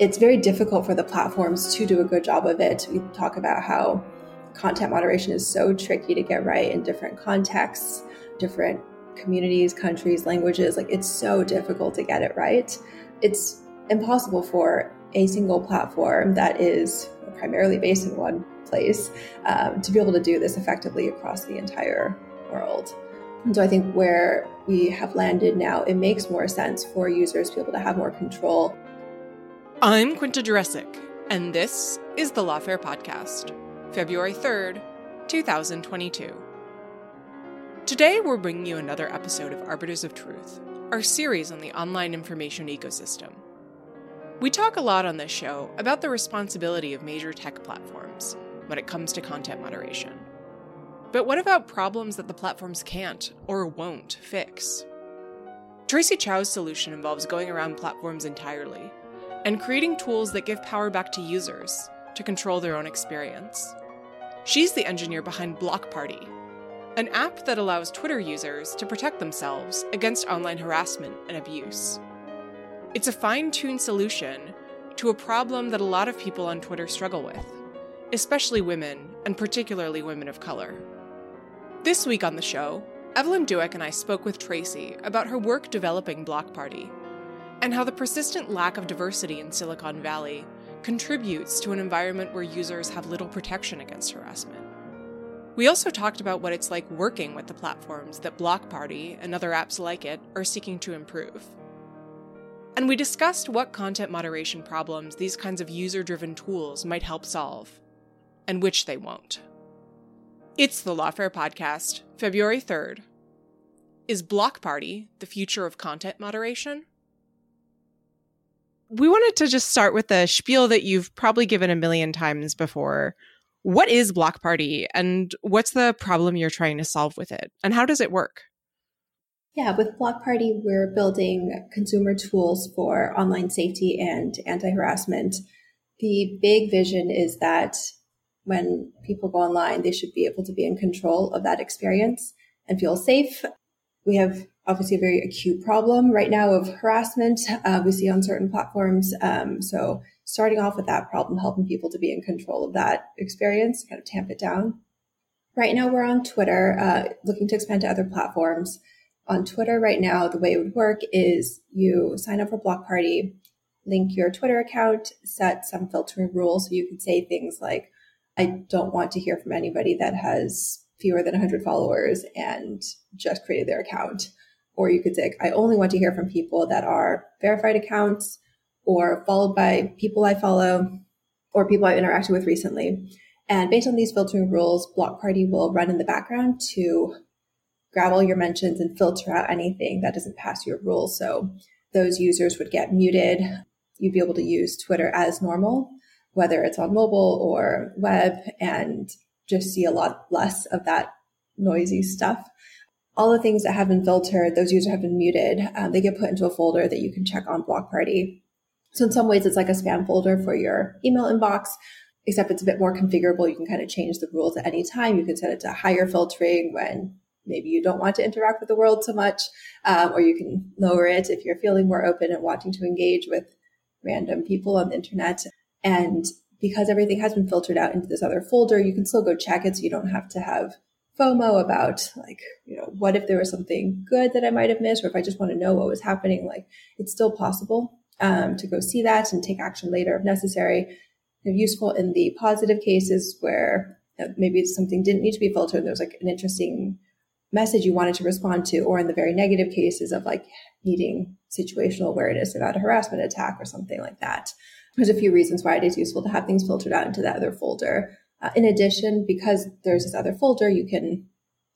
it's very difficult for the platforms to do a good job of it. We talk about how content moderation is so tricky to get right in different contexts, different communities, countries, languages. Like it's so difficult to get it right. It's impossible for a single platform that is primarily based in one place um, to be able to do this effectively across the entire world. And so I think where we have landed now, it makes more sense for users to be able to have more control. I'm Quinta Jurecic, and this is the Lawfare Podcast, February 3rd, 2022. Today, we're bringing you another episode of Arbiters of Truth, our series on the online information ecosystem. We talk a lot on this show about the responsibility of major tech platforms when it comes to content moderation. But what about problems that the platforms can't or won't fix? Tracy Chou's solution involves going around platforms entirely and creating tools that give power back to users to control their own experience. She's the engineer behind Block Party, an app that allows Twitter users to protect themselves against online harassment and abuse. It's a fine tuned solution to a problem that a lot of people on Twitter struggle with, especially women, and particularly women of color. This week on the show, Evelyn Douek and I spoke with Tracy about her work developing Block Party and how the persistent lack of diversity in Silicon Valley contributes to an environment where users have little protection against harassment. We also talked about what it's like working with the platforms that Block Party and other apps like it are seeking to improve. And we discussed what content moderation problems these kinds of user driven tools might help solve, and which they won't. It's the Lawfare Podcast, February 3rd. Is Block Party the future of content moderation? We wanted to just start with the spiel that you've probably given a million times before. What is Block Party and what's the problem you're trying to solve with it? And how does it work? Yeah, with Block Party, we're building consumer tools for online safety and anti harassment. The big vision is that when people go online, they should be able to be in control of that experience and feel safe. We have obviously a very acute problem right now of harassment uh, we see on certain platforms. Um, so starting off with that problem, helping people to be in control of that experience, kind of tamp it down. Right now, we're on Twitter, uh, looking to expand to other platforms. On Twitter right now, the way it would work is you sign up for Block Party, link your Twitter account, set some filtering rules. So you could say things like, I don't want to hear from anybody that has fewer than 100 followers and just created their account. Or you could say, I only want to hear from people that are verified accounts or followed by people I follow or people I've interacted with recently. And based on these filtering rules, Block Party will run in the background to grab all your mentions and filter out anything that doesn't pass your rules. So those users would get muted. You'd be able to use Twitter as normal whether it's on mobile or web, and just see a lot less of that noisy stuff. All the things that have been filtered, those users have been muted. Um, they get put into a folder that you can check on Block Party. So in some ways, it's like a spam folder for your email inbox, except it's a bit more configurable. You can kind of change the rules at any time. You can set it to higher filtering when maybe you don't want to interact with the world so much, um, or you can lower it if you're feeling more open and wanting to engage with random people on the internet. And because everything has been filtered out into this other folder, you can still go check it so you don't have to have FOMO about like, you know, what if there was something good that I might have missed, or if I just want to know what was happening, like it's still possible um, to go see that and take action later if necessary. They're useful in the positive cases where you know, maybe something didn't need to be filtered. There was like an interesting message you wanted to respond to, or in the very negative cases of like needing situational awareness about a harassment attack or something like that. There's a few reasons why it is useful to have things filtered out into that other folder. Uh, in addition, because there's this other folder, you can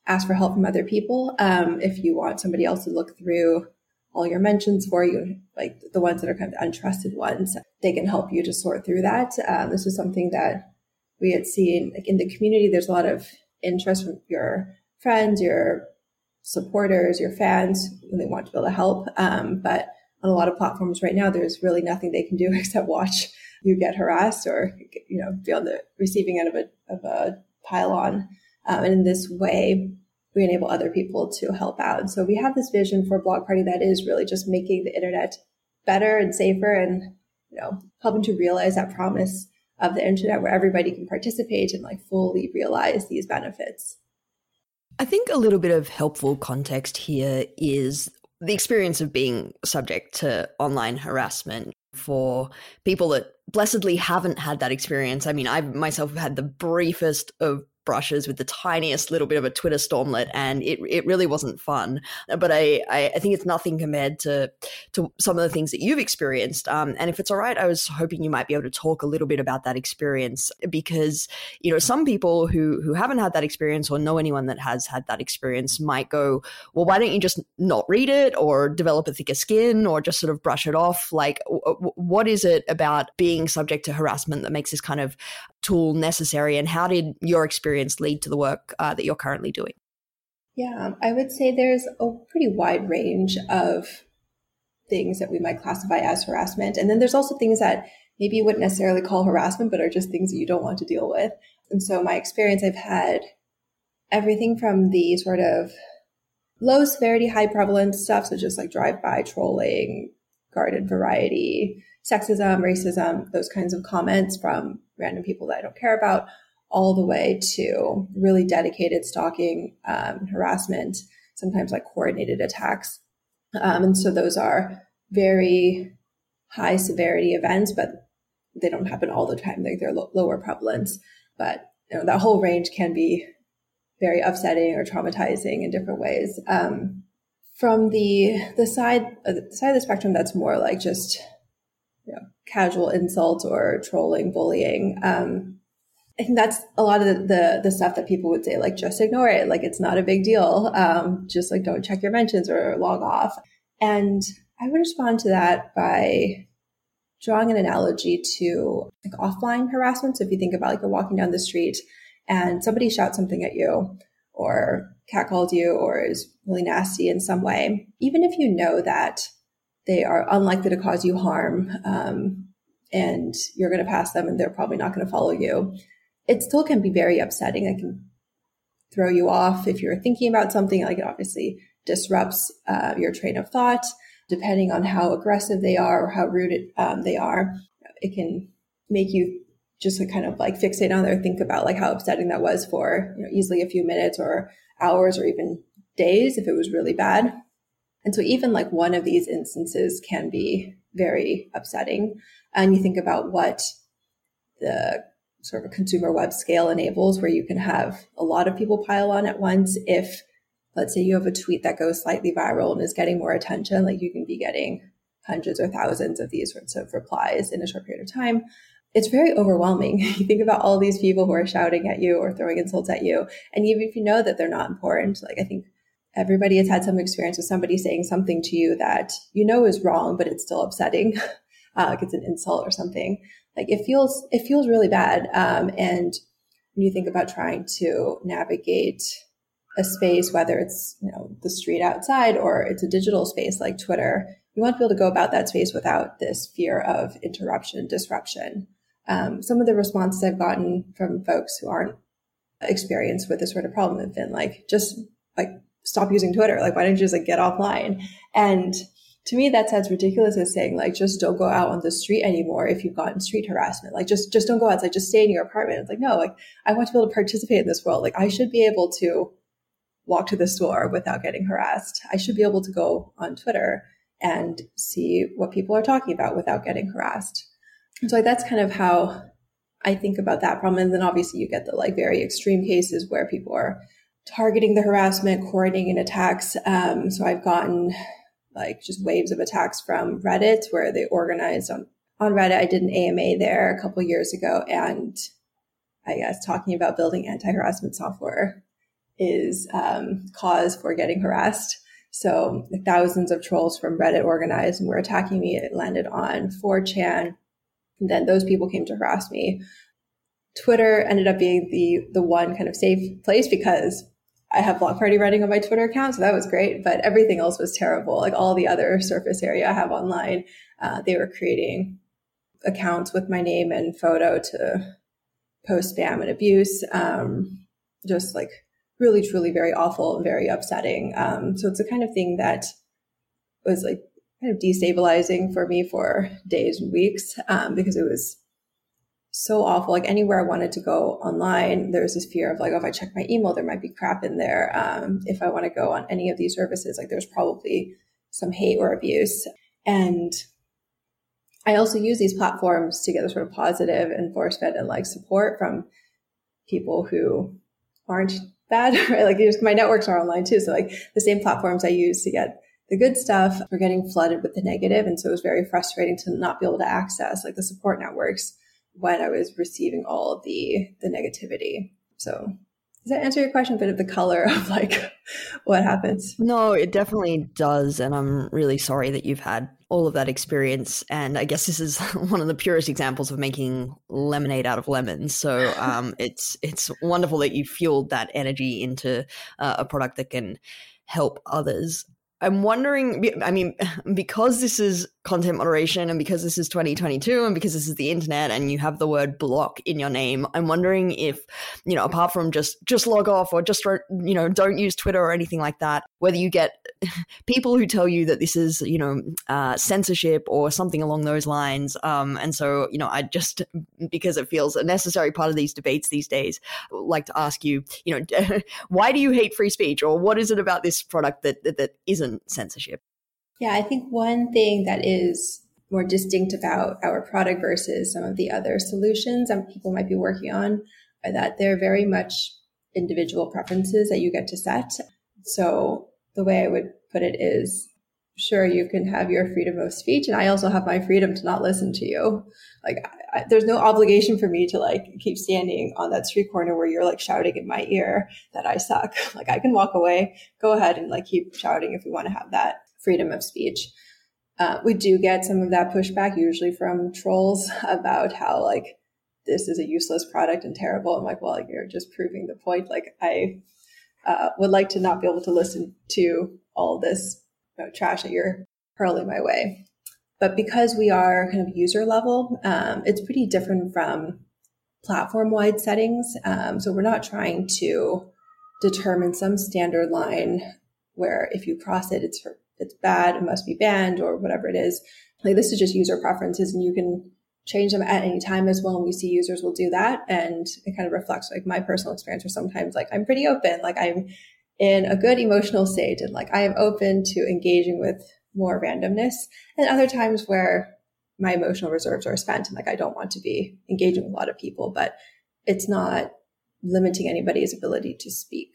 ask for help from other people. Um, if you want somebody else to look through all your mentions for you, like the ones that are kind of untrusted ones, they can help you to sort through that. Um, this is something that we had seen like in the community. There's a lot of interest from your friends, your supporters, your fans when they want to be able to help. Um, but on a lot of platforms right now, there's really nothing they can do except watch you get harassed or you know be on the receiving end of a of a pile-on. Um, and in this way, we enable other people to help out. So we have this vision for Block Party that is really just making the internet better and safer and you know, helping to realize that promise of the internet where everybody can participate and like fully realize these benefits. I think a little bit of helpful context here is the experience of being subject to online harassment for people that blessedly haven't had that experience. I mean, I myself have had the briefest of brushes with the tiniest little bit of a Twitter stormlet, and it it really wasn't fun. But I I, I think it's nothing compared to to some of the things that you've experienced. Um, and if it's all right, I was hoping you might be able to talk a little bit about that experience because you know some people who who haven't had that experience or know anyone that has had that experience might go, well, why don't you just not read it or develop a thicker skin or just sort of brush it off? Like, w- what is it about being subject to harassment that makes this kind of tool necessary? And how did your experience lead to the work uh, that you're currently doing? Yeah, I would say there's a pretty wide range of things that we might classify as harassment. And then there's also things that maybe you wouldn't necessarily call harassment, but are just things that you don't want to deal with. And so, my experience, I've had everything from the sort of low severity, high prevalence stuff, so just like drive by trolling, garden variety, sexism, racism, those kinds of comments from random people that I don't care about, all the way to really dedicated stalking, um, harassment, sometimes like coordinated attacks. Um, and so those are very high severity events, but they don't happen all the time. They're, they're lo- lower prevalence, but you know, that whole range can be very upsetting or traumatizing in different ways. Um, from the the side uh, the side of the spectrum that's more like just you know, casual insults or trolling, bullying. Um, I think that's a lot of the, the, the stuff that people would say, like just ignore it, like it's not a big deal. Um, just like don't check your mentions or log off. And I would respond to that by drawing an analogy to like offline harassment. So if you think about like you're walking down the street and somebody shouts something at you or catcalls you or is really nasty in some way, even if you know that they are unlikely to cause you harm um, and you're going to pass them and they're probably not going to follow you. It still can be very upsetting. It can throw you off if you're thinking about something like it obviously disrupts uh, your train of thought. Depending on how aggressive they are or how rude um, they are it can make you just kind of like fixate on there think about like how upsetting that was for you know, easily a few minutes or hours or even days if it was really bad and so even like one of these instances can be very upsetting. And you think about what the sort of consumer web scale enables, where you can have a lot of people pile on at once. If, let's say, you have a tweet that goes slightly viral and is getting more attention, like you can be getting hundreds or thousands of these sorts of replies in a short period of time. It's very overwhelming. You think about all these people who are shouting at you or throwing insults at you. And even if you know that they're not important, like I think everybody has had some experience with somebody saying something to you that you know is wrong, but it's still upsetting. uh, like it's an insult or something. Like it feels, it feels really bad. Um, and when you think about trying to navigate a space, whether it's, you know, the street outside or it's a digital space like Twitter, you want to be able to go about that space without this fear of interruption, disruption. Um, some of the responses I've gotten from folks who aren't experienced with this sort of problem have been like, just like stop using Twitter. Like, why don't you just like get offline? And to me, that sounds ridiculous as saying like, just don't go out on the street anymore if you've gotten street harassment. Like, just, just don't go outside. Just stay in your apartment. It's like, no, like I want to be able to participate in this world. Like I should be able to walk to the store without getting harassed. I should be able to go on Twitter and see what people are talking about without getting harassed. And so like, that's kind of how I think about that problem. And then obviously you get the like very extreme cases where people are targeting the harassment, coordinating attacks. Um, so I've gotten like just waves of attacks from Reddit where they organized on, on Reddit. I did an AMA there a couple years ago. And I guess talking about building anti-harassment software is um, cause for getting harassed. So thousands of trolls from Reddit organized and were attacking me. It landed on 4chan. And then those people came to harass me. Twitter ended up being the the one kind of safe place because I have Block Party running on my Twitter account, so that was great. But everything else was terrible. Like all the other surface area I have online, uh, they were creating accounts with my name and photo to post spam and abuse. Um, just like really, truly very awful and very upsetting. Um, so it's the kind of thing that was like kind of destabilizing for me for days and weeks um, because it was so awful. Like anywhere I wanted to go online, there was this fear of like, oh, if I check my email, there might be crap in there. Um, if I want to go on any of these services, like there's probably some hate or abuse. And I also use these platforms to get a sort of positive enforcement and like support from people who aren't bad, right? Like my networks are online too. So like the same platforms I use to get the good stuff are getting flooded with the negative. And so it was very frustrating to not be able to access like the support networks when I was receiving all of the the negativity. So does that answer your question? A bit of the color of like what happens? No, it definitely does. And I'm really sorry that you've had all of that experience. And I guess this is one of the purest examples of making lemonade out of lemons. So um, it's it's wonderful that you fueled that energy into uh, a product that can help others. I'm wondering, I mean, because this is content moderation and because this is 2022 and because this is the internet and you have the word block in your name, I'm wondering if, you know, apart from just just log off or just you know, don't use Twitter or anything like that, whether you get people who tell you that this is, you know, uh, censorship or something along those lines. Um, and so, you know, I just because it feels a necessary part of these debates these days, like to ask you, you know, why do you hate free speech or what is it about this product that that, that isn't censorship? Yeah, I think one thing that is more distinct about our product versus some of the other solutions that people might be working on are that they're very much individual preferences that you get to set. So the way I would put it is sure you can have your freedom of speech and i also have my freedom to not listen to you. Like I, there's no obligation for me to like keep standing on that street corner where you're like shouting in my ear that i suck. Like i can walk away go ahead and like keep shouting if you want to have that freedom of speech. Uh, we do get some of that pushback, usually from trolls, about how like this is a useless product and terrible. I'm like, well, you're just proving the point. Like, I uh, would like to not be able to listen to all this you know, trash that you're hurling my way. But because we are kind of user level, um, it's pretty different from platform wide settings. Um, so we're not trying to determine some standard line where if you cross it, it's it's bad, it must be banned or whatever it is. Like this is just user preferences and you can change them at any time as well. And we see users will do that. And it kind of reflects like my personal experience where sometimes like I'm pretty open, like I'm in a good emotional state and like I am open to engaging with more randomness and other times where my emotional reserves are spent and like I don't want to be engaging with a lot of people, but it's not limiting anybody's ability to speak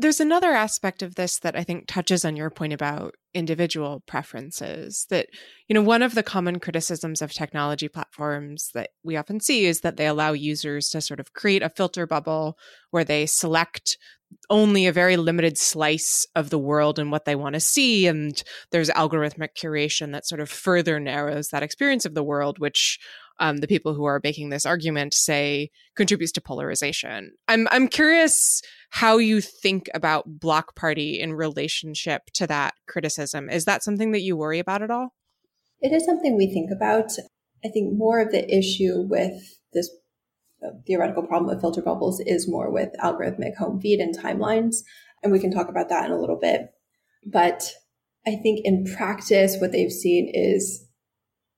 there's another aspect of this that I think touches on your point about individual preferences. That, you know, one of the common criticisms of technology platforms that we often see is that they allow users to sort of create a filter bubble where they select only a very limited slice of the world and what they want to see. And there's algorithmic curation that sort of further narrows that experience of the world, which um, the people who are making this argument say contributes to polarization. I'm I'm curious how you think about Block Party in relationship to that criticism. Is that something that you worry about at all? It is something we think about. I think more of the issue with this uh, theoretical problem of filter bubbles is more with algorithmic home feed and timelines. And we can talk about that in a little bit. But I think in practice, what they've seen is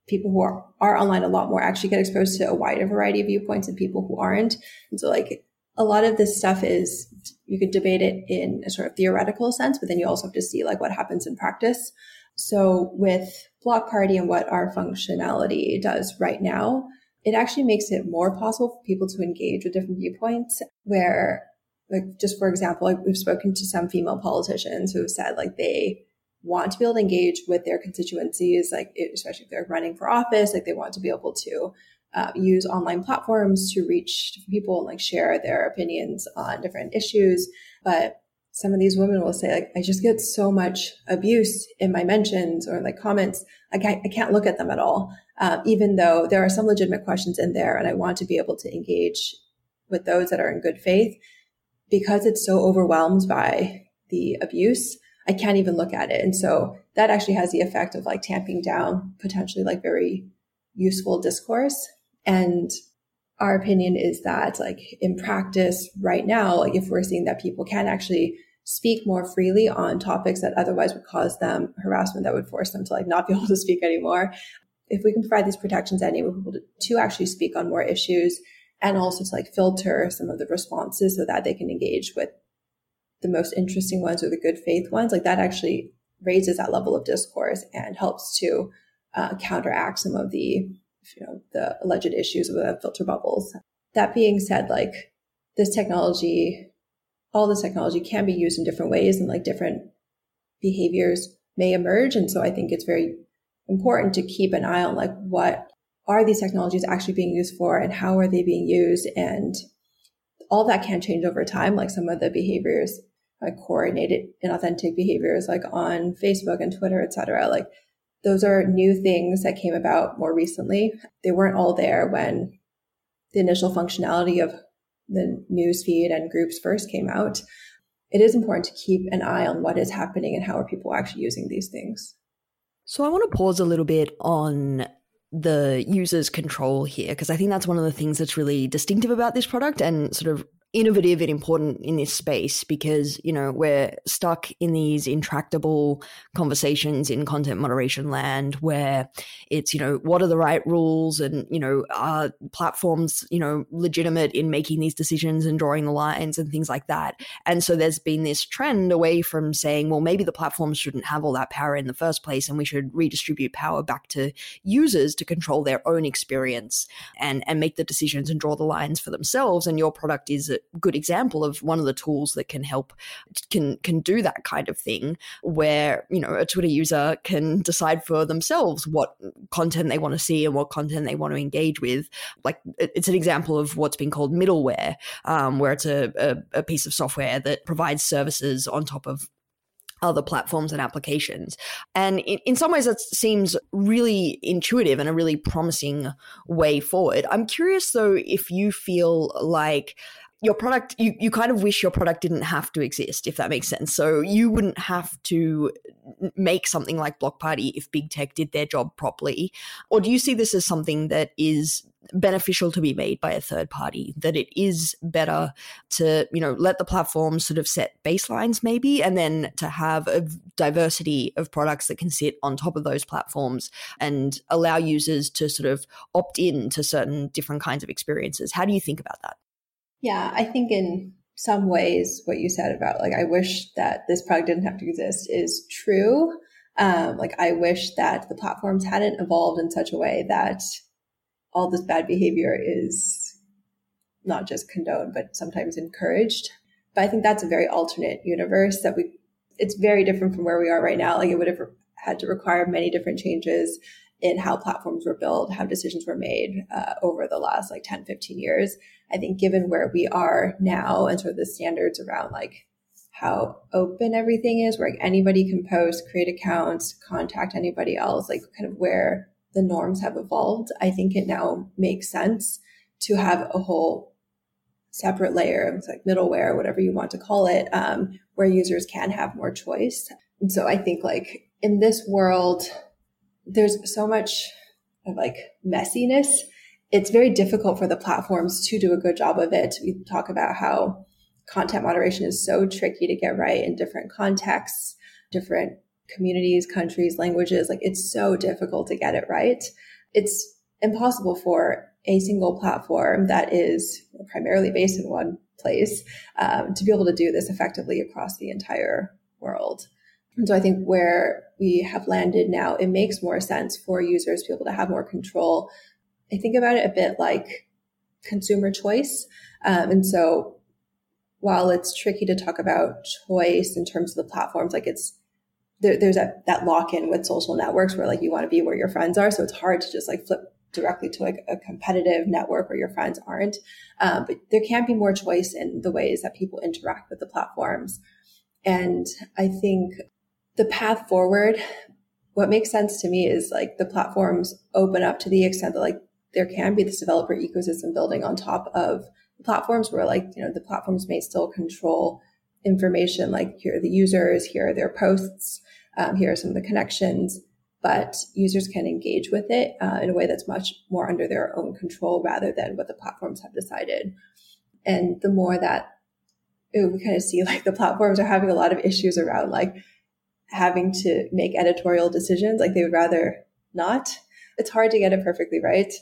people who are, are online a lot more actually get exposed to a wider variety of viewpoints than people who aren't. And so like a lot of this stuff is you could debate it in a sort of theoretical sense, but then you also have to see like what happens in practice. So with Block Party and what our functionality does right now, it actually makes it more possible for people to engage with different viewpoints where like just for example, like we've spoken to some female politicians who have said like they want to be able to engage with their constituencies, like especially if they're running for office, like they want to be able to uh, use online platforms to reach people and like share their opinions on different issues. But some of these women will say like, I just get so much abuse in my mentions or like comments. I can't, I can't look at them at all. Um, even though there are some legitimate questions in there and I want to be able to engage with those that are in good faith because it's so overwhelmed by the abuse. I can't even look at it. And so that actually has the effect of like tamping down potentially like very useful discourse. And our opinion is that like in practice right now, like if we're seeing that people can actually speak more freely on topics that otherwise would cause them harassment that would force them to like not be able to speak anymore. If we can provide these protections, that enable people to, to actually speak on more issues and also to like filter some of the responses so that they can engage with the most interesting ones or the good faith ones, like that actually raises that level of discourse and helps to uh, counteract some of the, you know, the alleged issues with filter bubbles. That being said, like this technology, all this technology can be used in different ways and like different behaviors may emerge. And so I think it's very important to keep an eye on like what are these technologies actually being used for and how are they being used and all that can change over time like some of the behaviors like coordinated inauthentic behaviors like on facebook and twitter etc like those are new things that came about more recently. They weren't all there when the initial functionality of the news feed and groups first came out. It is important to keep an eye on what is happening and how are people actually using these things. So i want to pause a little bit on the user's control here because I think that's one of the things that's really distinctive about this product and sort of innovative and important in this space because you know we're stuck in these intractable conversations in content moderation land where it's you know what are the right rules and you know are platforms you know legitimate in making these decisions and drawing the lines and things like that. And so there's been this trend away from saying well maybe the platforms shouldn't have all that power in the first place and we should redistribute power back to users to control their own experience and and make the decisions and draw the lines for themselves and your product is good example of one of the tools that can help can can do that kind of thing where you know a twitter user can decide for themselves what content they want to see and what content they want to engage with like it's an example of what's been called middleware um, where it's a, a, a piece of software that provides services on top of other platforms and applications. And in, in, some ways, that seems really intuitive and a really promising way forward. I'm curious, though, if you feel like your product you, you kind of wish your product didn't have to exist if that makes sense. So you wouldn't have to make something like block party if big tech did their job properly. Or do you see this as something that is beneficial to be made by a third party that it is better to you know let the platforms sort of set baselines maybe and then to have a diversity of products that can sit on top of those platforms and allow users to sort of opt in to certain different kinds of experiences? How do you think about that yeah, I think in some ways what you said about like I wish that this product didn't have to exist is true. Um, like I wish that the platforms hadn't evolved in such a way that all this bad behavior is not just condoned but sometimes encouraged. But I think that's a very alternate universe that we it's very different from where we are right now. Like it would have had to require many different changes in how platforms were built, how decisions were made uh, over the last like 10, 15 years. I think given where we are now and sort of the standards around like how open everything is, where like anybody can post, create accounts, contact anybody else, like kind of where the norms have evolved, I think it now makes sense to have a whole separate layer of like middleware, whatever you want to call it, um, where users can have more choice. And so I think like in this world, there's so much of like messiness. It's very difficult for the platforms to do a good job of it. We talk about how content moderation is so tricky to get right in different contexts, different communities, countries, languages. Like it's so difficult to get it right. It's impossible for a single platform that is primarily based in one place um, to be able to do this effectively across the entire world. And so I think where we have landed now, it makes more sense for users to be able to have more control. I think about it a bit like consumer choice. Um, and so while it's tricky to talk about choice in terms of the platforms, like it's, there, there's that, that lock in with social networks where like you want to be where your friends are. So it's hard to just like flip directly to like a competitive network where your friends aren't. Um, but there can be more choice in the ways that people interact with the platforms. And I think the path forward, what makes sense to me is like the platforms open up to the extent that like there can be this developer ecosystem building on top of the platforms where like, you know, the platforms may still control information like here are the users, here are their posts, um, here are some of the connections, but users can engage with it uh, in a way that's much more under their own control rather than what the platforms have decided. And the more that we kind of see like the platforms are having a lot of issues around like having to make editorial decisions. Like they would rather not. It's hard to get it perfectly right.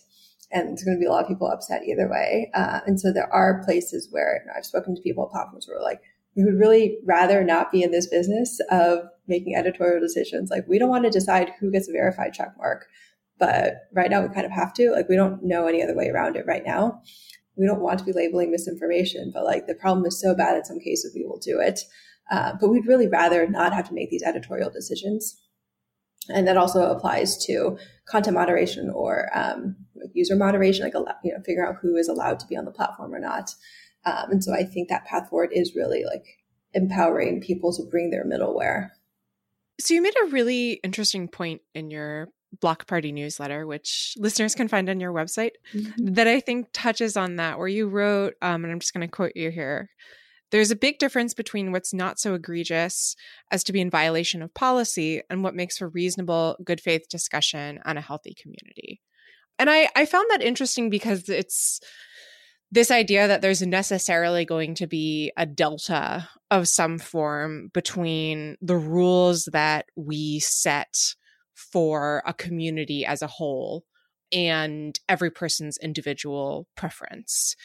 And there's going to be a lot of people upset either way. Uh, and so there are places where you know, I've spoken to people at platforms who are like, we would really rather not be in this business of making editorial decisions. Like we don't want to decide who gets a verified check mark, but right now we kind of have to. Like we don't know any other way around it right now. We don't want to be labeling misinformation, but like the problem is so bad in some cases we will do it. Uh, but we'd really rather not have to make these editorial decisions. And that also applies to content moderation or um, user moderation, like you know, figure out who is allowed to be on the platform or not. Um, and so I think that path forward is really like empowering people to bring their middleware. So you made a really interesting point in your Block Party newsletter, which listeners can find on your website, mm-hmm. that I think touches on that, where you wrote, um, and I'm just going to quote you here there's a big difference between what's not so egregious as to be in violation of policy and what makes for reasonable, good faith discussion and a healthy community. And I, I found that interesting because it's this idea that there's necessarily going to be a delta of some form between the rules that we set for a community as a whole and every person's individual preference.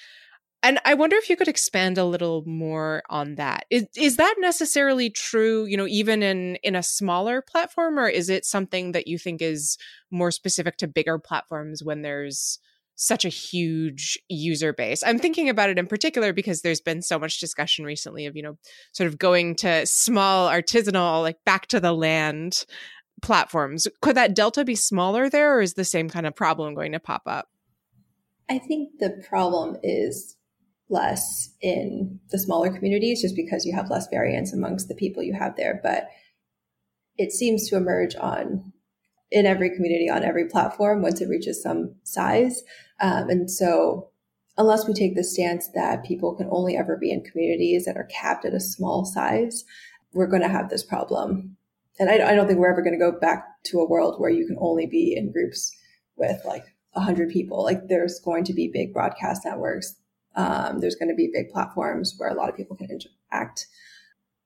And I wonder if you could expand a little more on that. Is is that necessarily true, you know, even in in a smaller platform or is it something that you think is more specific to bigger platforms when there's such a huge user base. I'm thinking about it in particular because there's been so much discussion recently of, you know, sort of going to small artisanal, like back to the land platforms. Could that delta be smaller there or is the same kind of problem going to pop up? I think the problem is less in the smaller communities just because you have less variance amongst the people you have there. But it seems to emerge on in every community on every platform once it reaches some size. Um, and so unless we take the stance that people can only ever be in communities that are capped at a small size, we're going to have this problem. And I, I don't think we're ever going to go back to a world where you can only be in groups with like 100 people. Like there's going to be big broadcast networks um, there's going to be big platforms where a lot of people can interact.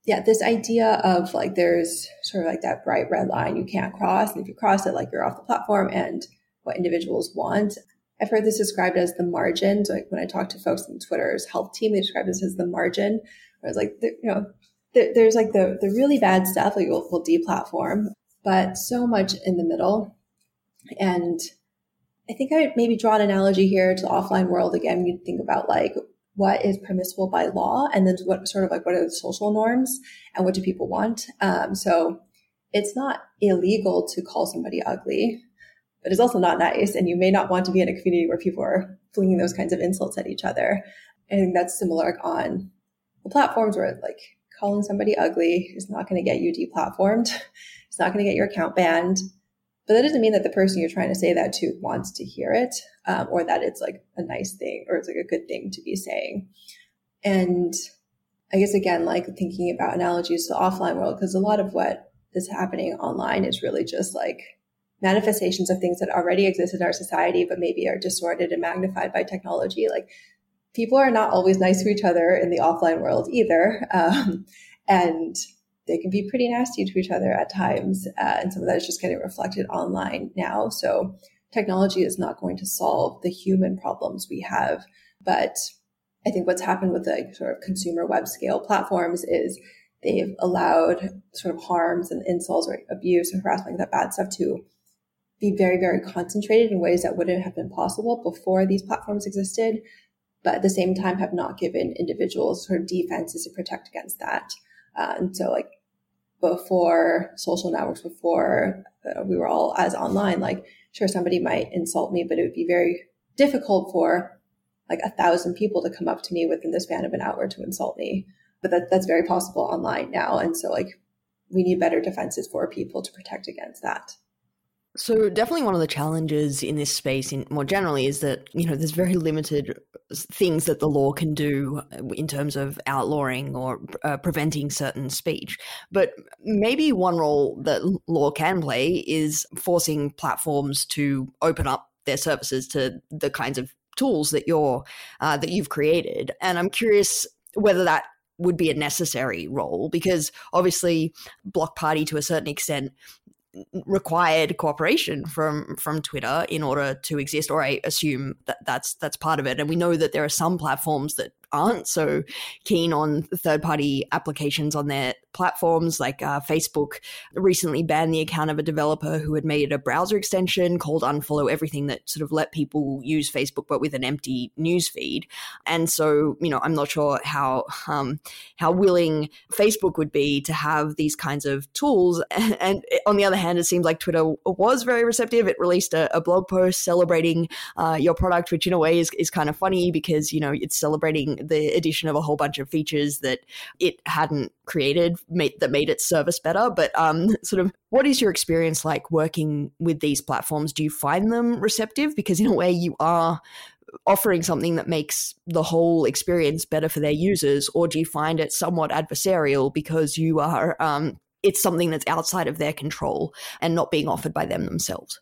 Yeah, this idea of like there's sort of like that bright red line you can't cross. And if you cross it, like you're off the platform and what individuals want. I've heard this described as the margin. So like when I talk to folks on Twitter's health team, they describe this as the margin. Where it's like, you know, there's like the, the really bad stuff, like we'll, we'll deplatform, but so much in the middle. And I think I would maybe draw an analogy here to the offline world. Again, you think about like what is permissible by law and then what sort of like what are the social norms and what do people want. Um, so it's not illegal to call somebody ugly, but it's also not nice. And you may not want to be in a community where people are flinging those kinds of insults at each other. I think that's similar on the platforms where like calling somebody ugly is not going to get you deplatformed. It's not going to get your account banned. But that doesn't mean that the person you're trying to say that to wants to hear it, um, or that it's like a nice thing or it's like a good thing to be saying. And I guess again, like thinking about analogies to the offline world, because a lot of what is happening online is really just like manifestations of things that already exist in our society, but maybe are distorted and magnified by technology. Like people are not always nice to each other in the offline world either. Um, and they can be pretty nasty to each other at times. Uh, and some of that is just getting reflected online now. So technology is not going to solve the human problems we have. But I think what's happened with the sort of consumer web scale platforms is they've allowed sort of harms and insults or abuse and harassment, that bad stuff to be very, very concentrated in ways that wouldn't have been possible before these platforms existed, but at the same time have not given individuals sort of defenses to protect against that. Uh, and so like before social networks, before uh, we were all as online, like sure somebody might insult me, but it would be very difficult for like a thousand people to come up to me within the span of an hour to insult me. But that, that's very possible online now. And so like we need better defenses for people to protect against that. So definitely one of the challenges in this space in more generally is that, you know, there's very limited things that the law can do in terms of outlawing or uh, preventing certain speech. But maybe one role that law can play is forcing platforms to open up their services to the kinds of tools that you're uh, that you've created. And I'm curious whether that would be a necessary role because obviously block party to a certain extent required cooperation from from Twitter in order to exist or I assume that that's that's part of it. And we know that there are some platforms that aren't so keen on third party applications on their platforms. Like uh, Facebook recently banned the account of a developer who had made a browser extension called Unfollow Everything that sort of let people use Facebook but with an empty news feed. And so, you know, I'm not sure how um, how willing Facebook would be to have these kinds of tools. And on the other hand, it seems like Twitter was very receptive. It released a, a blog post celebrating uh, your product, which in a way is, is kind of funny because, you know, it's celebrating the addition of a whole bunch of features that it hadn't created made, that made its service better. But um, sort of, what is your experience like working with these platforms? Do you find them receptive? Because in a way, you are offering something that makes the whole experience better for their users, or do you find it somewhat adversarial because you are um, it's something that's outside of their control and not being offered by them themselves?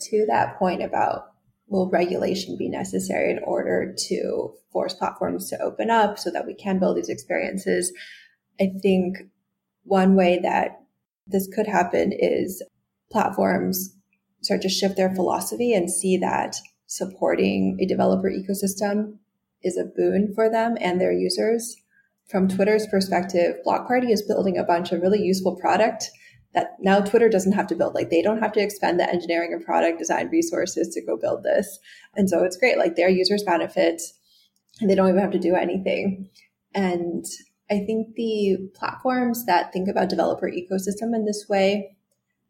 To that point about will regulation be necessary in order to force platforms to open up so that we can build these experiences? I think one way that this could happen is platforms start to shift their philosophy and see that supporting a developer ecosystem is a boon for them and their users. From Twitter's perspective, Block Party is building a bunch of really useful product that now Twitter doesn't have to build. Like they don't have to expend the engineering and product design resources to go build this. And so it's great. Like their users benefit and they don't even have to do anything. And I think the platforms that think about developer ecosystem in this way,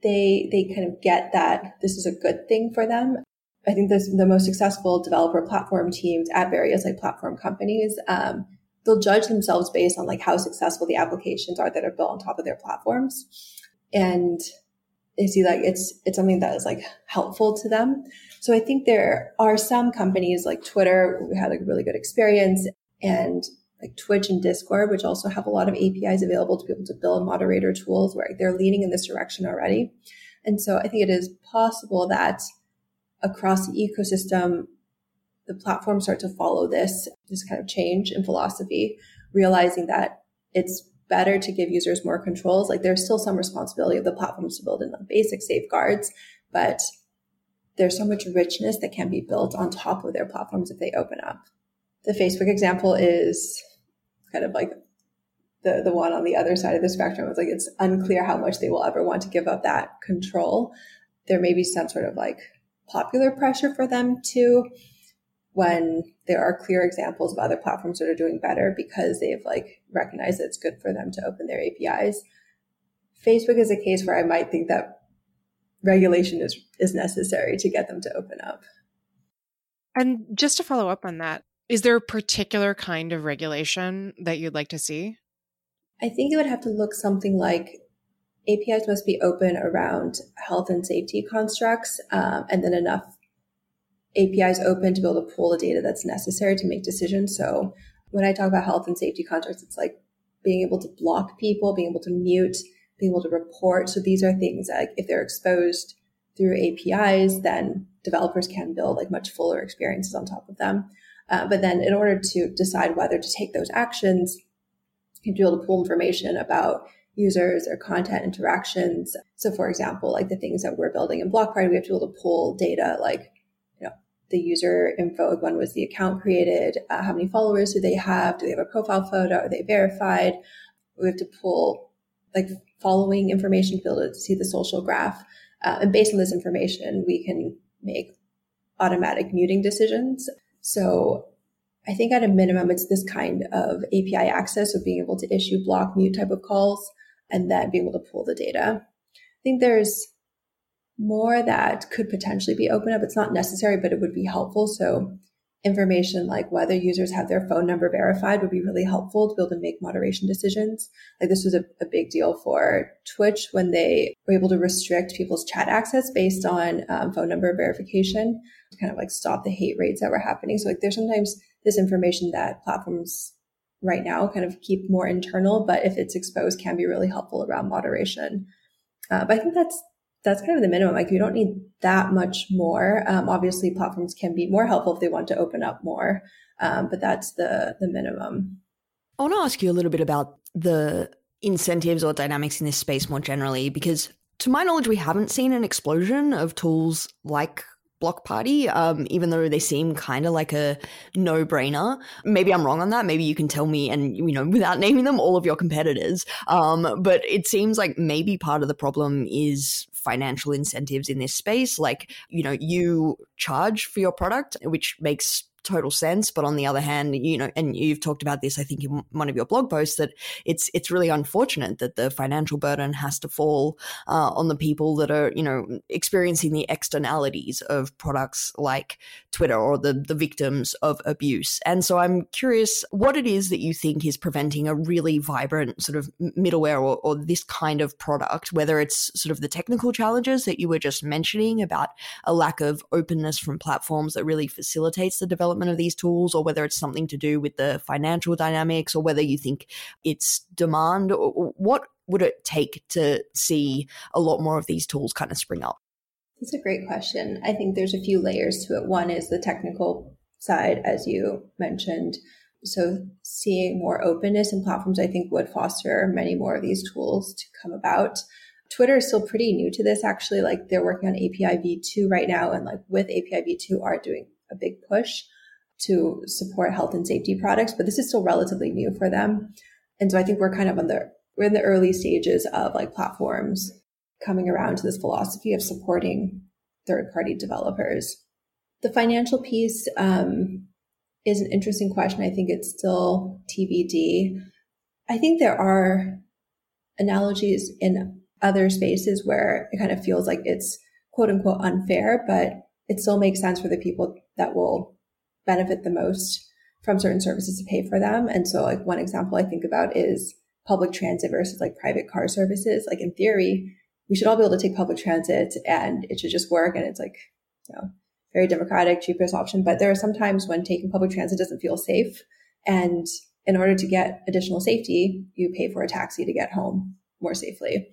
they they kind of get that this is a good thing for them. I think this, the most successful developer platform teams at various like platform companies, um, they'll judge themselves based on like how successful the applications are that are built on top of their platforms and they see like it's it's something that is like helpful to them. So I think there are some companies like Twitter we had a really good experience and like Twitch and Discord, which also have a lot of APIs available to be able to build moderator tools where they're leaning in this direction already. And so I think it is possible that across the ecosystem, the platforms start to follow this, this kind of change in philosophy, realizing that it's better to give users more controls. Like there's still some responsibility of the platforms to build in the basic safeguards, but there's so much richness that can be built on top of their platforms if they open up. The Facebook example is kind of like the, the one on the other side of the spectrum. It's like it's unclear how much they will ever want to give up that control. There may be some sort of like popular pressure for them to when there are clear examples of other platforms that are doing better because they've like recognized that it's good for them to open their APIs. Facebook is a case where I might think that regulation is is necessary to get them to open up. And just to follow up on that, is there a particular kind of regulation that you'd like to see? I think it would have to look something like APIs must be open around health and safety constructs, um, and then enough APIs open to be able to pull the data that's necessary to make decisions. So when I talk about health and safety contracts, it's like being able to block people, being able to mute, being able to report. So these are things that if they're exposed through APIs, then developers can build like much fuller experiences on top of them. Uh, but then in order to decide whether to take those actions, you have to be able to pull information about users or content interactions. So for example, like the things that we're building in Block Party, we have to be able to pull data like the user info. When was the account created? Uh, how many followers do they have? Do they have a profile photo? Are they verified? We have to pull like following information to be able to see the social graph. Uh, and based on this information, we can make automatic muting decisions. So I think at a minimum, it's this kind of API access of being able to issue block mute type of calls and then being able to pull the data. I think there's more that could potentially be open up. It's not necessary, but it would be helpful. So information like whether users have their phone number verified would be really helpful to be able to make moderation decisions. Like this was a, a big deal for Twitch when they were able to restrict people's chat access based on um, phone number verification to kind of like stop the hate raids that were happening. So like there's sometimes this information that platforms right now kind of keep more internal, but if it's exposed can be really helpful around moderation. Uh, but I think that's that's kind of the minimum. Like you don't need that much more. Um, obviously, platforms can be more helpful if they want to open up more, um, but that's the the minimum. I want to ask you a little bit about the incentives or dynamics in this space more generally, because to my knowledge, we haven't seen an explosion of tools like Block Party, um, even though they seem kind of like a no brainer. Maybe I'm wrong on that. Maybe you can tell me, and you know, without naming them, all of your competitors. Um, but it seems like maybe part of the problem is financial incentives in this space. Like, you know, you charge for your product, which makes total sense. But on the other hand, you know, and you've talked about this, I think, in one of your blog posts, that it's it's really unfortunate that the financial burden has to fall uh, on the people that are, you know, experiencing the externalities of products like Twitter or the the victims of abuse. And so I'm curious what it is that you think is preventing a really vibrant sort of middleware or, or this kind of product, whether it's sort of the technical challenges that you were just mentioning about a lack of openness from platforms that really facilitates the development development of these tools or whether it's something to do with the financial dynamics or whether you think it's demand or what would it take to see a lot more of these tools kind of spring up? That's a great question. I think there's a few layers to it. One is the technical side as you mentioned. So seeing more openness in platforms i think would foster many more of these tools to come about. Twitter is still pretty new to this actually. Like they're working on API v2 right now and like with API v2 are doing a big push to support health and safety products, but this is still relatively new for them. And so I think we're kind of on the we're in the early stages of like platforms coming around to this philosophy of supporting third party developers. The financial piece um, is an interesting question. I think it's still TBD. I think there are analogies in other spaces where it kind of feels like it's quote unquote unfair, but it still makes sense for the people that will benefit the most from certain services to pay for them. And so like one example I think about is public transit versus like private car services. Like in theory, we should all be able to take public transit and it should just work. And it's like, you know, very democratic, cheapest option. But there are some times when taking public transit doesn't feel safe. And in order to get additional safety, you pay for a taxi to get home more safely.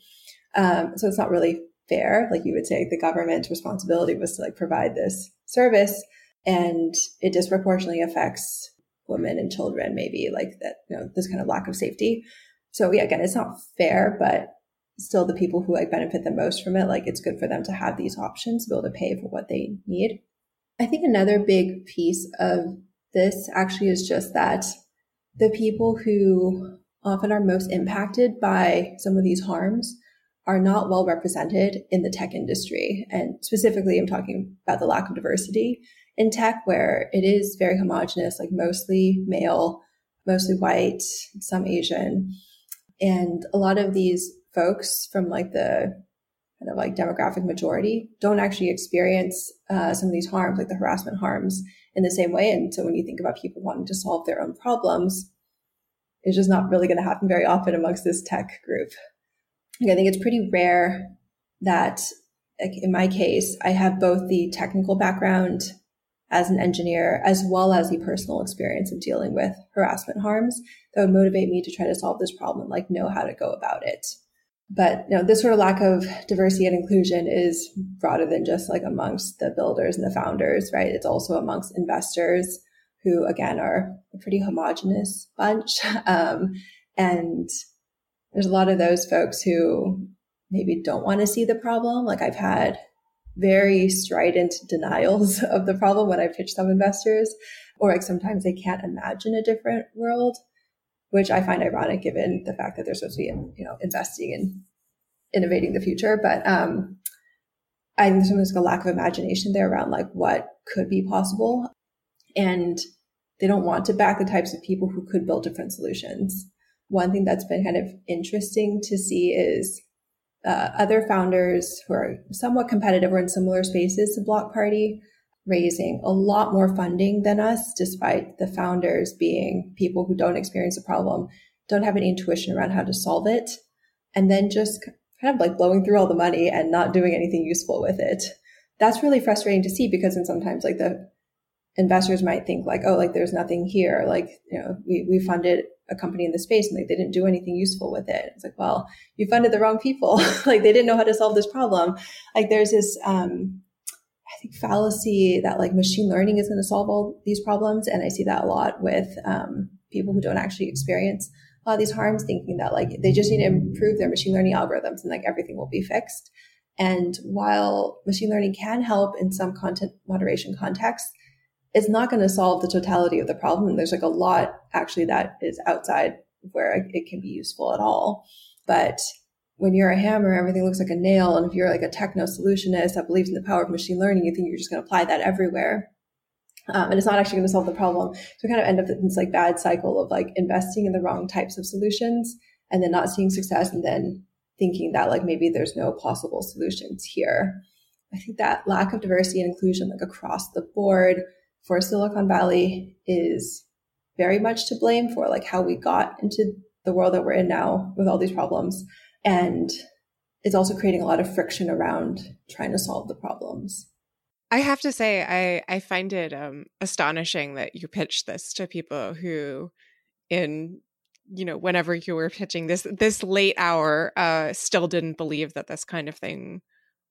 Um, so it's not really fair. Like you would say, the government's responsibility was to like provide this service and it disproportionately affects women and children maybe like that you know this kind of lack of safety. So yeah again it's not fair but still the people who like benefit the most from it like it's good for them to have these options to be able to pay for what they need. I think another big piece of this actually is just that the people who often are most impacted by some of these harms are not well represented in the tech industry. And specifically i'm talking about the lack of diversity in tech where it is very homogenous, like mostly male, mostly white, some Asian. And a lot of these folks from like the kind of like demographic majority don't actually experience uh, some of these harms, like the harassment harms in the same way. And so when you think about people wanting to solve their own problems, it's just not really going to happen very often amongst this tech group. Like, I think it's pretty rare that, like in my case, I have both the technical background as an engineer, as well as the personal experience of dealing with harassment harms that would motivate me to try to solve this problem, like know how to go about it. But you know, this sort of lack of diversity and inclusion is broader than just like amongst the builders and the founders, right? It's also amongst investors who, again, are a pretty homogenous bunch. Um, and there's a lot of those folks who maybe don't want to see the problem. Like I've had very strident denials of the problem when I pitch some investors, or like sometimes they can't imagine a different world, which I find ironic given the fact that they're supposed to be, you know, investing in innovating the future. But um, I think there's like a lack of imagination there around like what could be possible, and they don't want to back the types of people who could build different solutions. One thing that's been kind of interesting to see is uh, other founders who are somewhat competitive or in similar spaces to Block Party raising a lot more funding than us, despite the founders being people who don't experience a problem, don't have any intuition around how to solve it, and then just kind of like blowing through all the money and not doing anything useful with it. That's really frustrating to see because then sometimes like the investors might think like, oh, like there's nothing here. Like, you know, we, we funded a company in the space and like they didn't do anything useful with it. It's like, well, you funded the wrong people. like they didn't know how to solve this problem. Like there's this, um, I think fallacy that like machine learning is going to solve all these problems. And I see that a lot with, um, people who don't actually experience a lot of these harms, thinking that like they just need to improve their machine learning algorithms and like everything will be fixed. And while machine learning can help in some content moderation contexts, it's not going to solve the totality of the problem. There's like a lot actually that is outside where it can be useful at all. But when you're a hammer, everything looks like a nail. And if you're like a techno solutionist that believes in the power of machine learning, you think you're just going to apply that everywhere. Um, and it's not actually going to solve the problem. So we kind of end up in this like bad cycle of like investing in the wrong types of solutions and then not seeing success and then thinking that like maybe there's no possible solutions here. I think that lack of diversity and inclusion like across the board for Silicon Valley is very much to blame for like how we got into the world that we're in now with all these problems. And it's also creating a lot of friction around trying to solve the problems. I have to say, I, I find it um, astonishing that you pitched this to people who, in you know, whenever you were pitching this this late hour, uh, still didn't believe that this kind of thing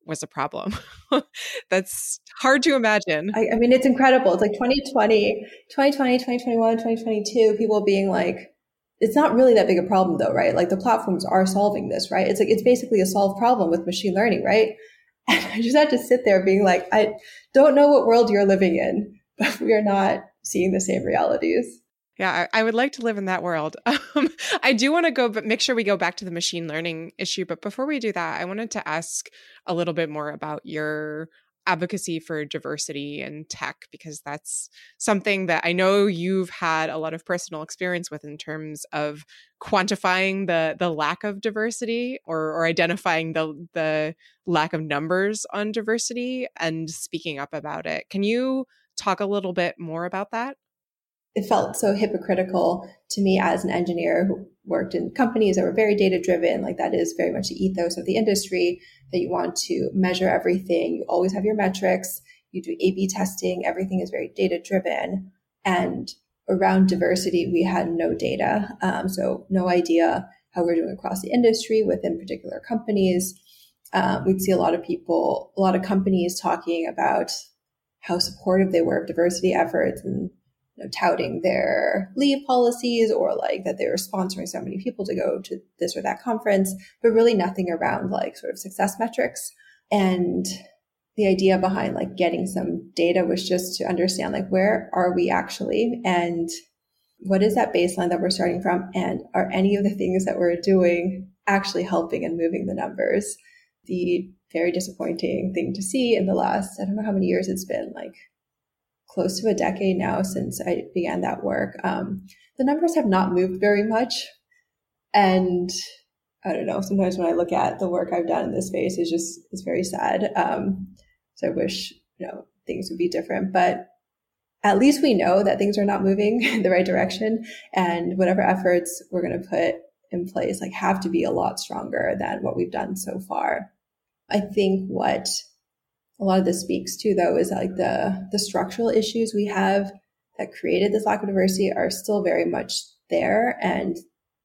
was a problem. That's hard to imagine. I, I, mean, it's incredible. It's like 2020, 2020, 2021, 2022, people being like, it's not really that big a problem though, right? Like the platforms are solving this, right? It's like, it's basically a solved problem with machine learning, right? And I just had to sit there being like, I don't know what world you're living in, but we are not seeing the same realities. Yeah, I, I, would like to live in that world. Um, I do want to go, but make sure we go back to the machine learning issue. But before we do that, I wanted to ask a little bit more about your advocacy for diversity in tech, because that's something that I know you've had a lot of personal experience with in terms of quantifying the the lack of diversity or, or identifying the the lack of numbers on diversity and speaking up about it. Can you talk a little bit more about that? It felt so hypocritical to me as an engineer who worked in companies that were very data driven. Like that is very much the ethos of the industry that you want to measure everything. You always have your metrics. You do A B testing. Everything is very data driven. And around diversity, we had no data. Um, so no idea how we're doing across the industry within particular companies. Um, we'd see a lot of people, a lot of companies talking about how supportive they were of diversity efforts and you know, touting their leave policies or like that they were sponsoring so many people to go to this or that conference, but really nothing around like sort of success metrics. And the idea behind like getting some data was just to understand like where are we actually and what is that baseline that we're starting from and are any of the things that we're doing actually helping and moving the numbers the very disappointing thing to see in the last i don't know how many years it's been like close to a decade now since I began that work. Um, the numbers have not moved very much. And I don't know, sometimes when I look at the work I've done in this space, it's just, it's very sad. Um, so I wish, you know, things would be different, but at least we know that things are not moving in the right direction. And whatever efforts we're going to put in place, like have to be a lot stronger than what we've done so far. I think what a lot of this speaks to though is like the the structural issues we have that created this lack of diversity are still very much there and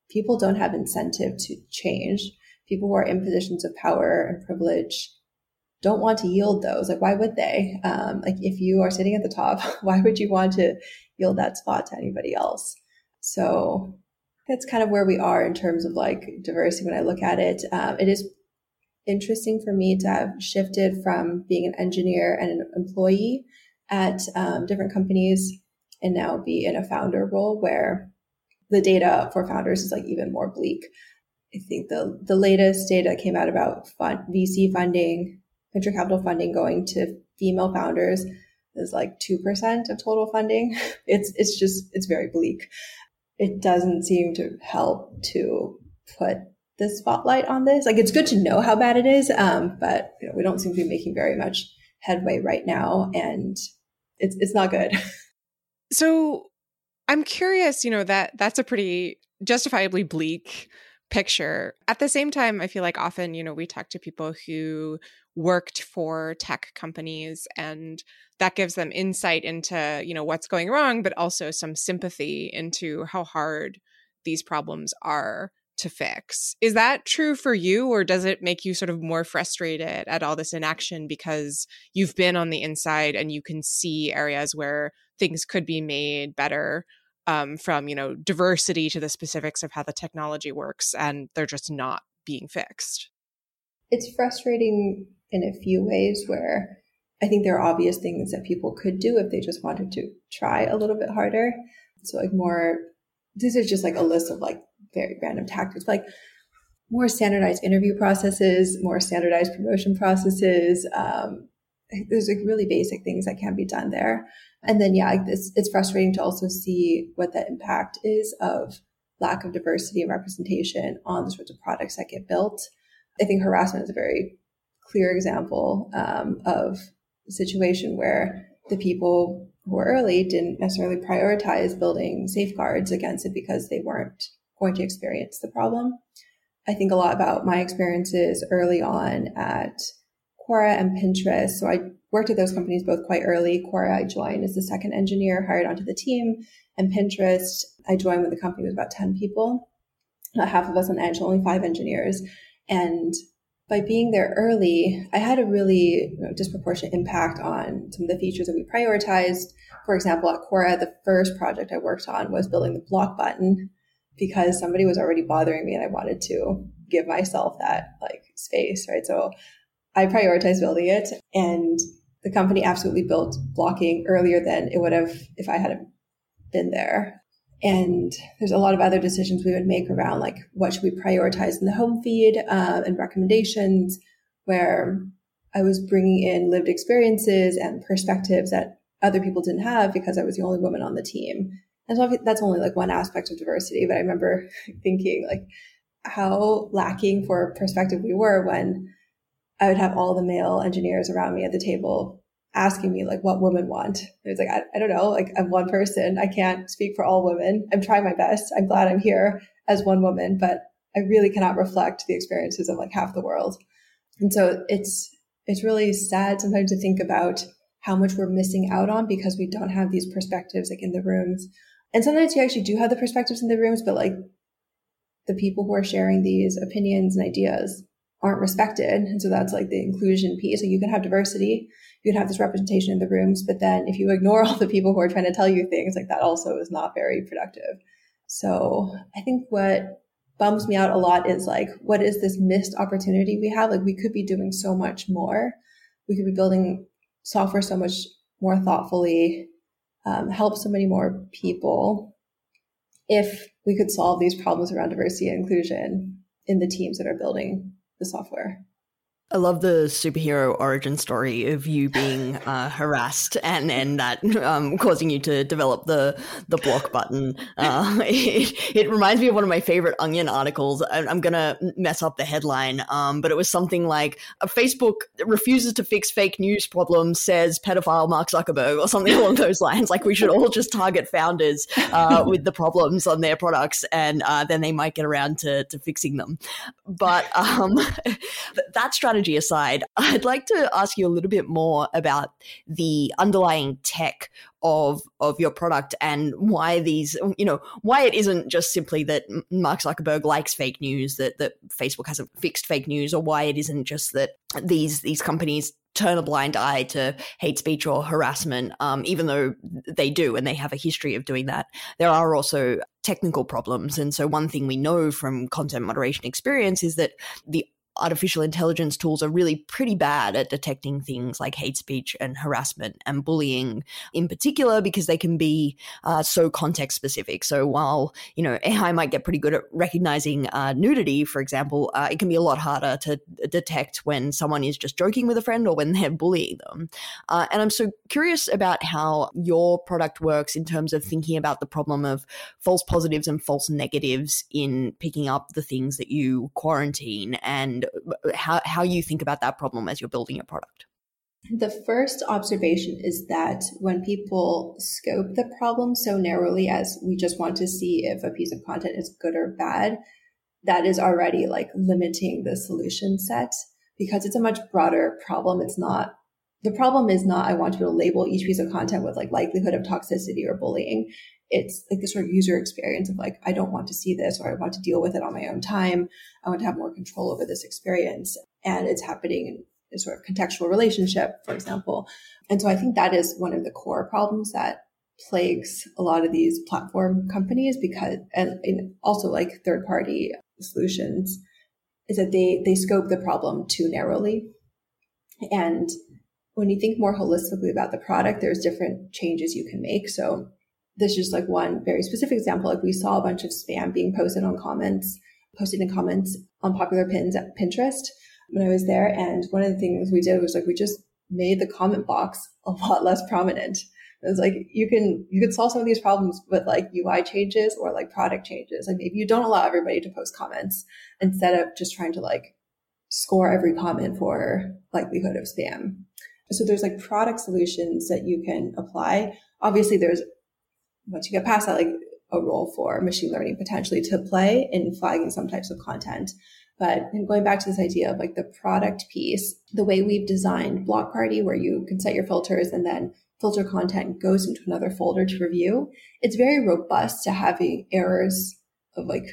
people don't have incentive to change. People who are in positions of power and privilege don't want to yield those. Like why would they? Um, like if you are sitting at the top why would you want to yield that spot to anybody else? So that's kind of where we are in terms of like diversity when i look at it. Um, it is interesting for me to have shifted from being an engineer and an employee at um, different companies and now be in a founder role where the data for founders is like even more bleak. I think the the latest data came out about fund, VC funding, venture capital funding going to female founders is like two percent of total funding. It's it's just it's very bleak. It doesn't seem to help to put the spotlight on this. Like it's good to know how bad it is, um, but you know, we don't seem to be making very much headway right now, and it's it's not good. So I'm curious. You know that that's a pretty justifiably bleak picture. At the same time, I feel like often, you know, we talk to people who worked for tech companies and that gives them insight into, you know, what's going wrong, but also some sympathy into how hard these problems are to fix. Is that true for you, or does it make you sort of more frustrated at all this inaction because you've been on the inside and you can see areas where things could be made better? um, from you know diversity to the specifics of how the technology works, and they're just not being fixed. It's frustrating in a few ways where I think there are obvious things that people could do if they just wanted to try a little bit harder. So like more, this is just like a list of like very random tactics, like more standardized interview processes, more standardized promotion processes. Um, there's like really basic things that can be done there. And then, yeah, it's, it's frustrating to also see what the impact is of lack of diversity and representation on the sorts of products that get built. I think harassment is a very clear example um, of a situation where the people who were early didn't necessarily prioritize building safeguards against it because they weren't going to experience the problem. I think a lot about my experiences early on at Quora and Pinterest. So I worked at those companies both quite early. Quora, I joined as the second engineer hired onto the team. And Pinterest, I joined when the company was about 10 people. Half of us on Edge, only five engineers. And by being there early, I had a really you know, disproportionate impact on some of the features that we prioritized. For example, at Quora, the first project I worked on was building the block button because somebody was already bothering me and I wanted to give myself that like space, right? So I prioritized building it and the company absolutely built blocking earlier than it would have if I hadn't been there. And there's a lot of other decisions we would make around like what should we prioritize in the home feed uh, and recommendations, where I was bringing in lived experiences and perspectives that other people didn't have because I was the only woman on the team. And so that's only like one aspect of diversity. But I remember thinking like how lacking for perspective we were when I would have all the male engineers around me at the table asking me like what women want. It was like, I, I don't know, like I'm one person. I can't speak for all women. I'm trying my best. I'm glad I'm here as one woman, but I really cannot reflect the experiences of like half the world. And so it's, it's really sad sometimes to think about how much we're missing out on because we don't have these perspectives like in the rooms. And sometimes you actually do have the perspectives in the rooms, but like the people who are sharing these opinions and ideas aren't respected. And so that's like the inclusion piece. So you can have diversity, you can have this representation in the rooms, but then if you ignore all the people who are trying to tell you things, like that also is not very productive. So I think what bums me out a lot is like, what is this missed opportunity we have? Like we could be doing so much more. We could be building software so much more thoughtfully, um, help so many more people if we could solve these problems around diversity and inclusion in the teams that are building the software. I love the superhero origin story of you being uh, harassed and and that um, causing you to develop the the block button. Uh, it, it, reminds me of one of my favorite Onion articles. I, am gonna mess up the headline, um, but it was something like Facebook refuses to fix fake news problems, says pedophile Mark Zuckerberg, or something along those lines. Like we should all just target founders uh, with the problems on their products, and uh, then they might get around to to fixing them. But um, that strategy strategy aside, I'd like to ask you a little bit more about the underlying tech of of your product and why these you know why it isn't just simply that Mark Zuckerberg likes fake news that that Facebook hasn't fixed fake news or why it isn't just that these these companies turn a blind eye to hate speech or harassment um, even though they do and they have a history of doing that. There are also technical problems. And so one thing we know from content moderation experience is that the artificial intelligence tools are really pretty bad at detecting things like hate speech and harassment and bullying in particular because they can be uh, so context specific. So while, you know, AI might get pretty good at recognizing uh, nudity, for example, uh, it can be a lot harder to detect when someone is just joking with a friend or when they're bullying them. Uh, and I'm so curious about how your product works in terms of thinking about the problem of false positives and false negatives in picking up the things that you quarantine and Uh, how, how you think about that problem as you're building your product. The first observation is that when people scope the problem so narrowly as we just want to see if a piece of content is good or bad, that is already like limiting the solution set because it's a much broader problem. It's not the problem is not I want able to label each piece of content with like likelihood of toxicity or bullying it's like the sort of user experience of like, I don't want to see this or I want to deal with it on my own time. I want to have more control over this experience. And it's happening in a sort of contextual relationship, for example. And so I think that is one of the core problems that plagues a lot of these platform companies because, and, and also like third party solutions, is that they they scope the problem too narrowly, and when you think more holistically about the product, there's different changes you can make. So this is just like one very specific example. Like we saw a bunch of spam being posted on comments, posted in comments on popular pins at Pinterest when I was there. And one of the things we did was like we just made the comment box a lot less prominent. It was like you can you could solve some of these problems with like UI changes or like product changes. Like maybe you don't allow everybody to post comments instead of just trying to like score every comment for likelihood of spam. So there's like product solutions that you can apply. Obviously, there's once you get past that, like a role for machine learning potentially to play in flagging some types of content. But going back to this idea of like the product piece, the way we've designed Block Party, where you can set your filters and then filter content goes into another folder to review, it's very robust to having errors of like,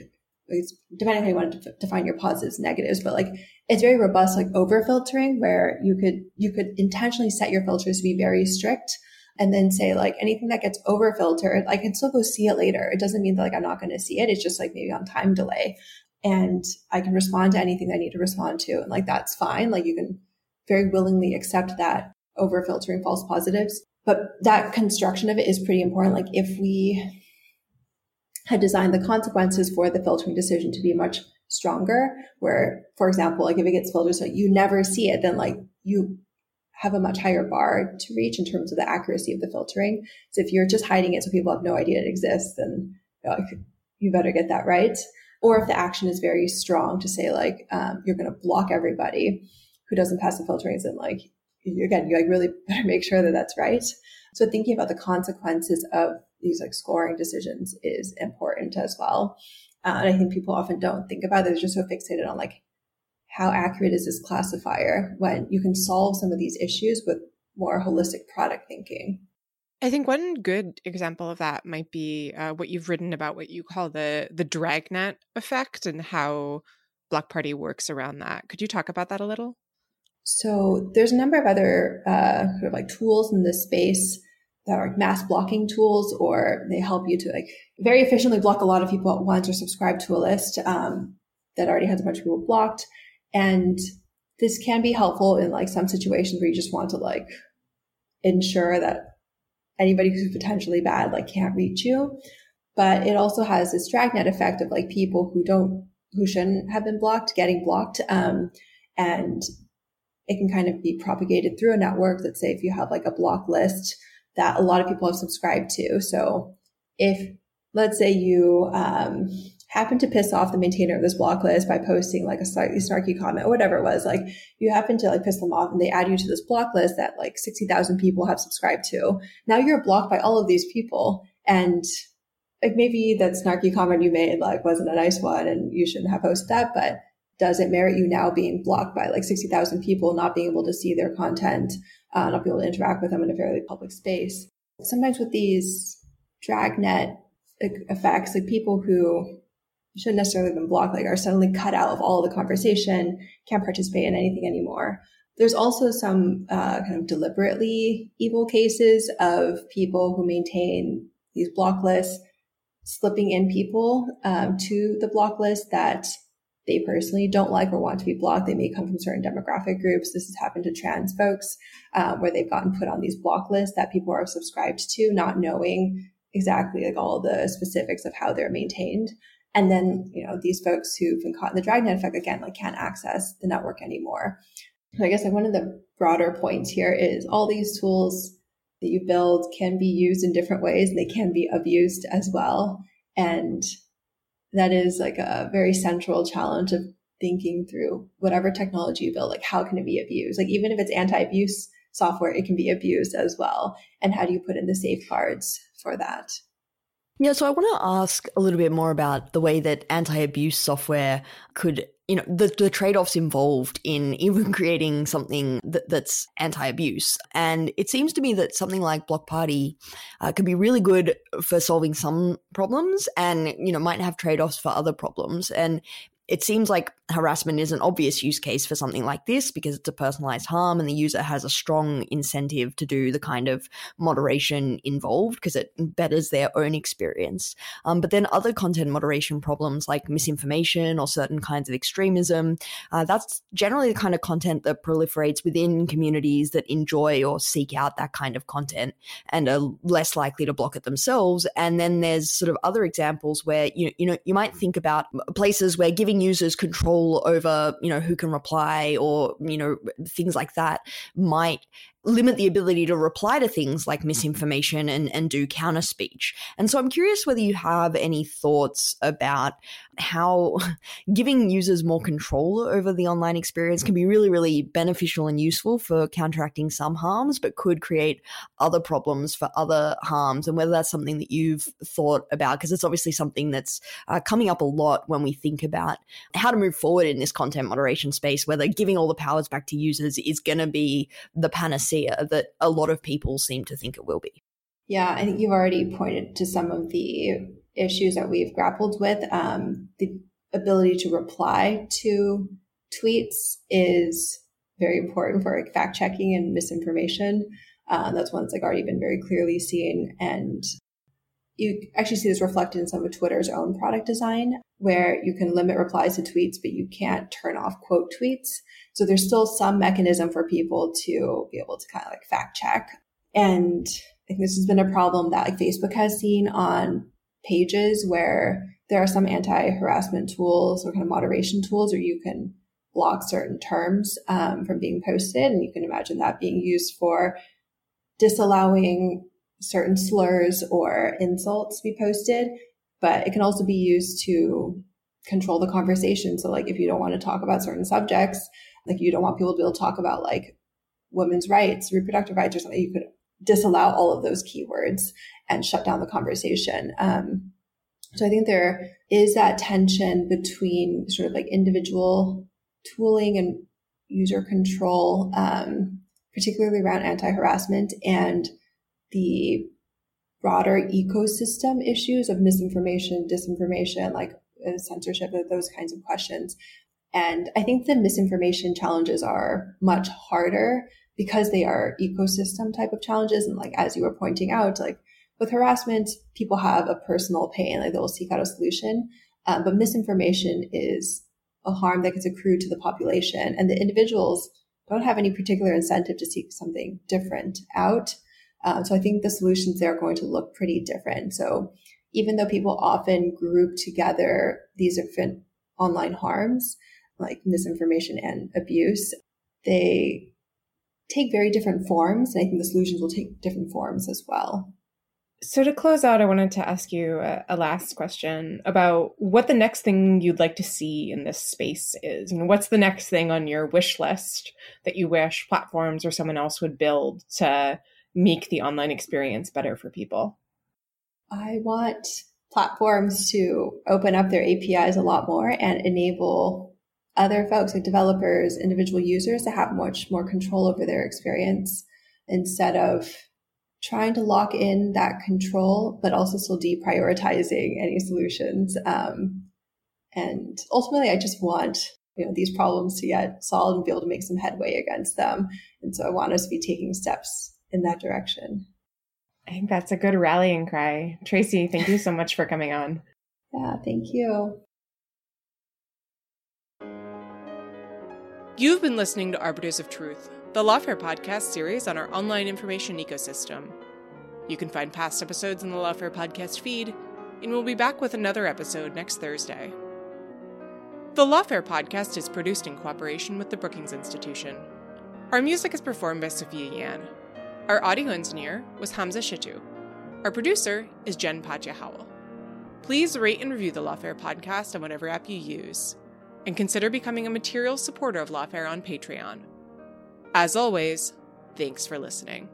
depending on how you want to define your positives, negatives, but like it's very robust, like over filtering where you could, you could intentionally set your filters to be very strict and then say like anything that gets over filtered, I can still go see it later. It doesn't mean that like I'm not going to see it. It's just like maybe on time delay and I can respond to anything I need to respond to. And like, that's fine. Like you can very willingly accept that over filtering false positives. But that construction of it is pretty important. Like if we had designed the consequences for the filtering decision to be much stronger where for example like if it gets filtered so you never see it then like you have a much higher bar to reach in terms of the accuracy of the filtering. So if you're just hiding it so people have no idea it exists then you, know, you better get that right. Or if the action is very strong to say like um, you're going to block everybody who doesn't pass the filtering then like again you like really better make sure that that's right. So thinking about the consequences of these like scoring decisions is important as well. Uh, and I think people often don't think about it. They're just so fixated on like, how accurate is this classifier when you can solve some of these issues with more holistic product thinking. I think one good example of that might be uh, what you've written about what you call the the dragnet effect and how Block Party works around that. Could you talk about that a little? So there's a number of other uh, sort of like tools in this space that are mass blocking tools, or they help you to like very efficiently block a lot of people at once or subscribe to a list um, that already has a bunch of people blocked. And this can be helpful in like some situations where you just want to like ensure that anybody who's potentially bad like can't reach you. But it also has this dragnet effect of like people who don't who shouldn't have been blocked getting blocked. Um, and it can kind of be propagated through a network. Let's say if you have like a block list that a lot of people have subscribed to. So if let's say you um, happen to piss off the maintainer of this block list by posting like a slightly snarky comment or whatever it was, like you happen to like piss them off and they add you to this block list that like 60,000 people have subscribed to. Now you're blocked by all of these people and like maybe that snarky comment you made like wasn't a nice one and you shouldn't have posted that, but does it merit you now being blocked by like 60,000 people, not being able to see their content, uh, not being able to interact with them in a fairly public space? Sometimes with these dragnet effects, like people who shouldn't necessarily been blocked, like are suddenly cut out of all the conversation, can't participate in anything anymore. There's also some uh, kind of deliberately evil cases of people who maintain these block lists, slipping in people um, to the block list that they personally don't like or want to be blocked. They may come from certain demographic groups. This has happened to trans folks um, where they've gotten put on these block lists that people are subscribed to, not knowing exactly like all the specifics of how they're maintained. And then, you know, these folks who've been caught in the dragnet effect again, like can't access the network anymore. So I guess like one of the broader points here is all these tools that you build can be used in different ways and they can be abused as well. And that is like a very central challenge of thinking through whatever technology you build, like how can it be abused? Like even if it's anti-abuse software, it can be abused as well. And how do you put in the safeguards for that? Yeah, so I want to ask a little bit more about the way that anti-abuse software could, you know, the, the trade-offs involved in even creating something that, that's anti-abuse. And it seems to me that something like Block Party uh, can be really good for solving some problems and, you know, might have trade-offs for other problems. And it seems like harassment is an obvious use case for something like this because it's a personalized harm and the user has a strong incentive to do the kind of moderation involved because it betters their own experience. Um, but then other content moderation problems like misinformation or certain kinds of extremism, uh, that's generally the kind of content that proliferates within communities that enjoy or seek out that kind of content and are less likely to block it themselves. And then there's sort of other examples where you you know you might think about places where giving users control over you know who can reply or you know things like that might limit the ability to reply to things like misinformation and, and do counter speech. And so I'm curious whether you have any thoughts about how giving users more control over the online experience can be really, really beneficial and useful for counteracting some harms, but could create other problems for other harms, and whether that's something that you've thought about, because it's obviously something that's uh, coming up a lot when we think about how to move forward in this content moderation space, whether giving all the powers back to users is going to be the panacea that a lot of people seem to think it will be. Yeah, I think you've already pointed to some of the issues that we've grappled with. Um, the ability to reply to tweets is very important for like, fact checking and misinformation. Uh, that's one that's like already been very clearly seen, and you actually see this reflected in some of Twitter's own product design, where you can limit replies to tweets, but you can't turn off quote tweets. So there's still some mechanism for people to be able to kind of like fact check. And I think this has been a problem that like Facebook has seen on pages where there are some anti-harassment tools or kind of moderation tools where you can block certain terms um, from being posted and you can imagine that being used for disallowing certain slurs or insults be posted but it can also be used to control the conversation so like if you don't want to talk about certain subjects like you don't want people to be able to talk about like women's rights reproductive rights or something you could disallow all of those keywords and shut down the conversation. Um, so I think there is that tension between sort of like individual tooling and user control, um, particularly around anti-harassment and the broader ecosystem issues of misinformation, disinformation, like uh, censorship, those kinds of questions. And I think the misinformation challenges are much harder because they are ecosystem type of challenges. And like, as you were pointing out, like with harassment, people have a personal pain, like they'll seek out a solution. Um, but misinformation is a harm that gets accrued to the population and the individuals don't have any particular incentive to seek something different out. Uh, so I think the solutions there are going to look pretty different. So even though people often group together these different online harms, like misinformation and abuse, they take very different forms. And I think the solutions will take different forms as well. So, to close out, I wanted to ask you a, a, last question about what the next thing you'd like to see in this space is. Know, what's the next thing on your wish list that you wish platforms or someone else would build to make the online experience better for people? I want platforms to open up their APIs a lot more and enable other folks like developers, individual users to have much more control over their experience instead of trying to lock in that control, but also still deprioritizing any solutions. Um, and ultimately, I just want you know these problems to get solved and be able to make some headway against them. And so I want us to be taking steps in that direction. I think that's a good rallying cry. Tracy, thank you so much for coming on. Yeah, thank you. You've been listening to Arbiters of Truth, the Lawfare podcast series on our online information ecosystem. You can find past episodes in the Lawfare podcast feed, and we'll be back with another episode next Thursday. The Lawfare podcast is produced in cooperation with the Brookings Institution. Our music is performed by Sophia Yan. Our audio engineer was Hamza Shitu. Our producer is Jen Patja Howell. Please rate and review the Lawfare podcast on whatever app you use and consider becoming a material supporter of Lawfare on Patreon. As always, thanks for listening.